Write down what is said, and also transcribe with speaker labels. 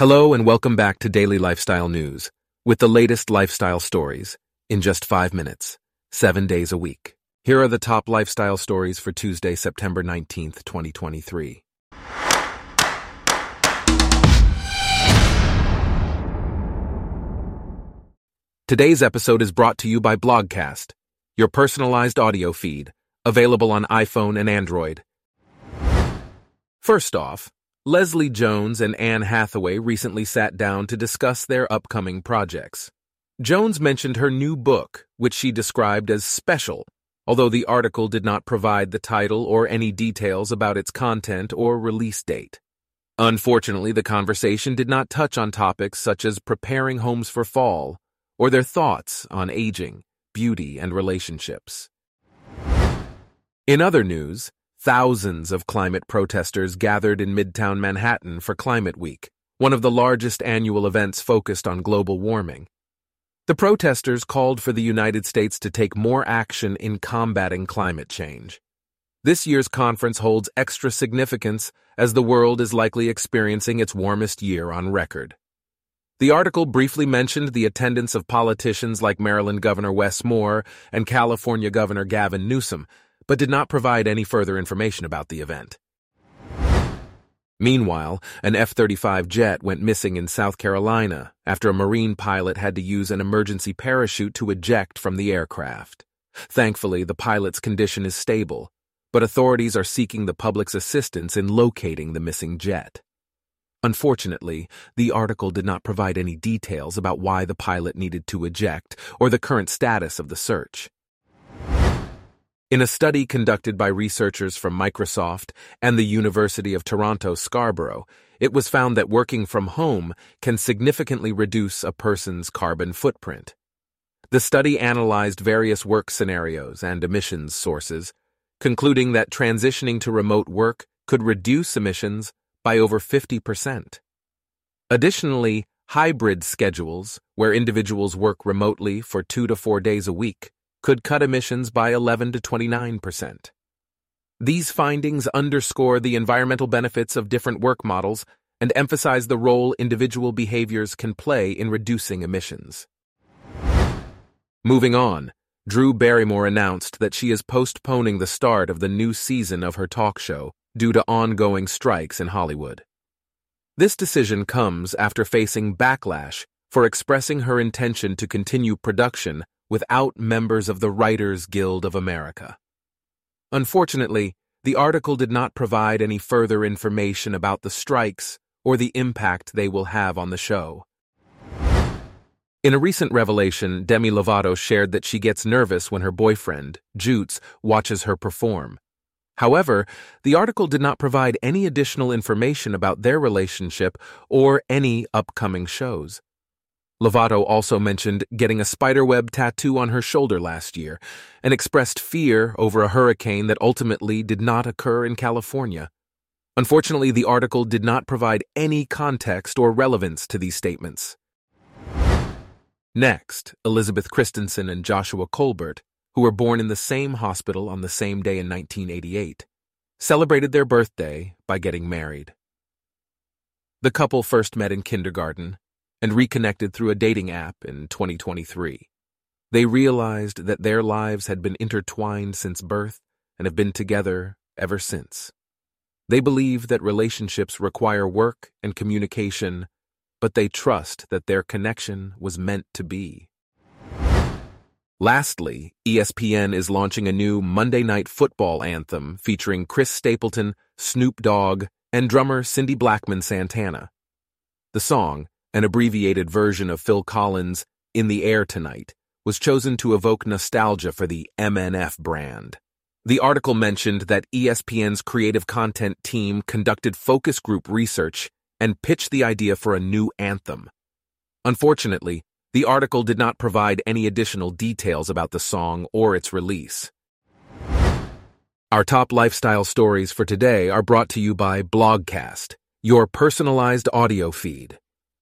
Speaker 1: Hello and welcome back to Daily Lifestyle News with the latest lifestyle stories in just five minutes, seven days a week. Here are the top lifestyle stories for Tuesday, September 19th, 2023. Today's episode is brought to you by Blogcast, your personalized audio feed, available on iPhone and Android. First off, Leslie Jones and Anne Hathaway recently sat down to discuss their upcoming projects. Jones mentioned her new book, which she described as special, although the article did not provide the title or any details about its content or release date. Unfortunately, the conversation did not touch on topics such as preparing homes for fall or their thoughts on aging, beauty, and relationships. In other news, Thousands of climate protesters gathered in Midtown Manhattan for Climate Week, one of the largest annual events focused on global warming. The protesters called for the United States to take more action in combating climate change. This year's conference holds extra significance as the world is likely experiencing its warmest year on record. The article briefly mentioned the attendance of politicians like Maryland Governor Wes Moore and California Governor Gavin Newsom, but did not provide any further information about the event. Meanwhile, an F 35 jet went missing in South Carolina after a Marine pilot had to use an emergency parachute to eject from the aircraft. Thankfully, the pilot's condition is stable, but authorities are seeking the public's assistance in locating the missing jet. Unfortunately, the article did not provide any details about why the pilot needed to eject or the current status of the search. In a study conducted by researchers from Microsoft and the University of Toronto Scarborough, it was found that working from home can significantly reduce a person's carbon footprint. The study analyzed various work scenarios and emissions sources, concluding that transitioning to remote work could reduce emissions by over 50%. Additionally, hybrid schedules, where individuals work remotely for two to four days a week, could cut emissions by 11 to 29 percent. These findings underscore the environmental benefits of different work models and emphasize the role individual behaviors can play in reducing emissions. Moving on, Drew Barrymore announced that she is postponing the start of the new season of her talk show due to ongoing strikes in Hollywood. This decision comes after facing backlash for expressing her intention to continue production without members of the Writers Guild of America. Unfortunately, the article did not provide any further information about the strikes or the impact they will have on the show. In a recent revelation, Demi Lovato shared that she gets nervous when her boyfriend, Jutes, watches her perform. However, the article did not provide any additional information about their relationship or any upcoming shows. Lovato also mentioned getting a spiderweb tattoo on her shoulder last year and expressed fear over a hurricane that ultimately did not occur in California. Unfortunately, the article did not provide any context or relevance to these statements. Next, Elizabeth Christensen and Joshua Colbert, who were born in the same hospital on the same day in 1988, celebrated their birthday by getting married. The couple first met in kindergarten and reconnected through a dating app in 2023. They realized that their lives had been intertwined since birth and have been together ever since. They believe that relationships require work and communication, but they trust that their connection was meant to be. Lastly, ESPN is launching a new Monday Night Football anthem featuring Chris Stapleton, Snoop Dogg, and drummer Cindy Blackman Santana. The song, an abbreviated version of Phil Collins' In the Air Tonight, was chosen to evoke nostalgia for the MNF brand. The article mentioned that ESPN's creative content team conducted focus group research and pitched the idea for a new anthem. Unfortunately, the article did not provide any additional details about the song or its release. Our top lifestyle stories for today are brought to you by Blogcast, your personalized audio feed.